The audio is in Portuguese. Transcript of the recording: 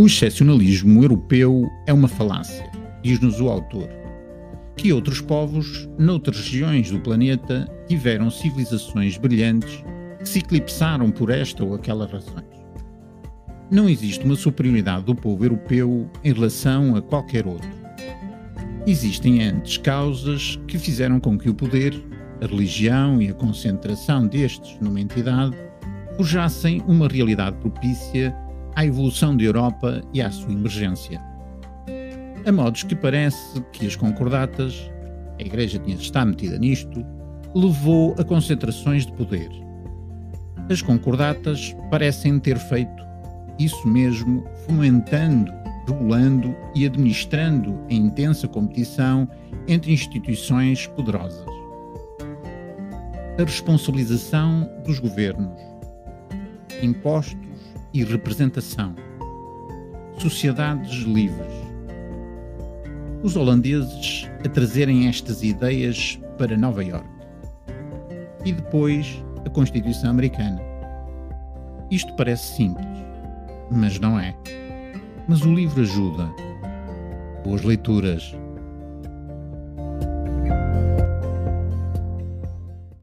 O excepcionalismo europeu é uma falácia, diz-nos o autor, que outros povos, noutras regiões do planeta, tiveram civilizações brilhantes que se eclipsaram por esta ou aquela razões. Não existe uma superioridade do povo europeu em relação a qualquer outro. Existem antes causas que fizeram com que o poder, a religião e a concentração destes numa entidade forjassem uma realidade propícia à evolução da Europa e à sua emergência. A modos que parece que as concordatas, a Igreja tinha estar metida nisto, levou a concentrações de poder. As concordatas parecem ter feito isso mesmo, fomentando, regulando e administrando a intensa competição entre instituições poderosas. A responsabilização dos governos, impostos e representação, sociedades livres. Os holandeses a trazerem estas ideias para Nova York. E depois a Constituição Americana. Isto parece simples, mas não é. Mas o livro ajuda. Boas leituras.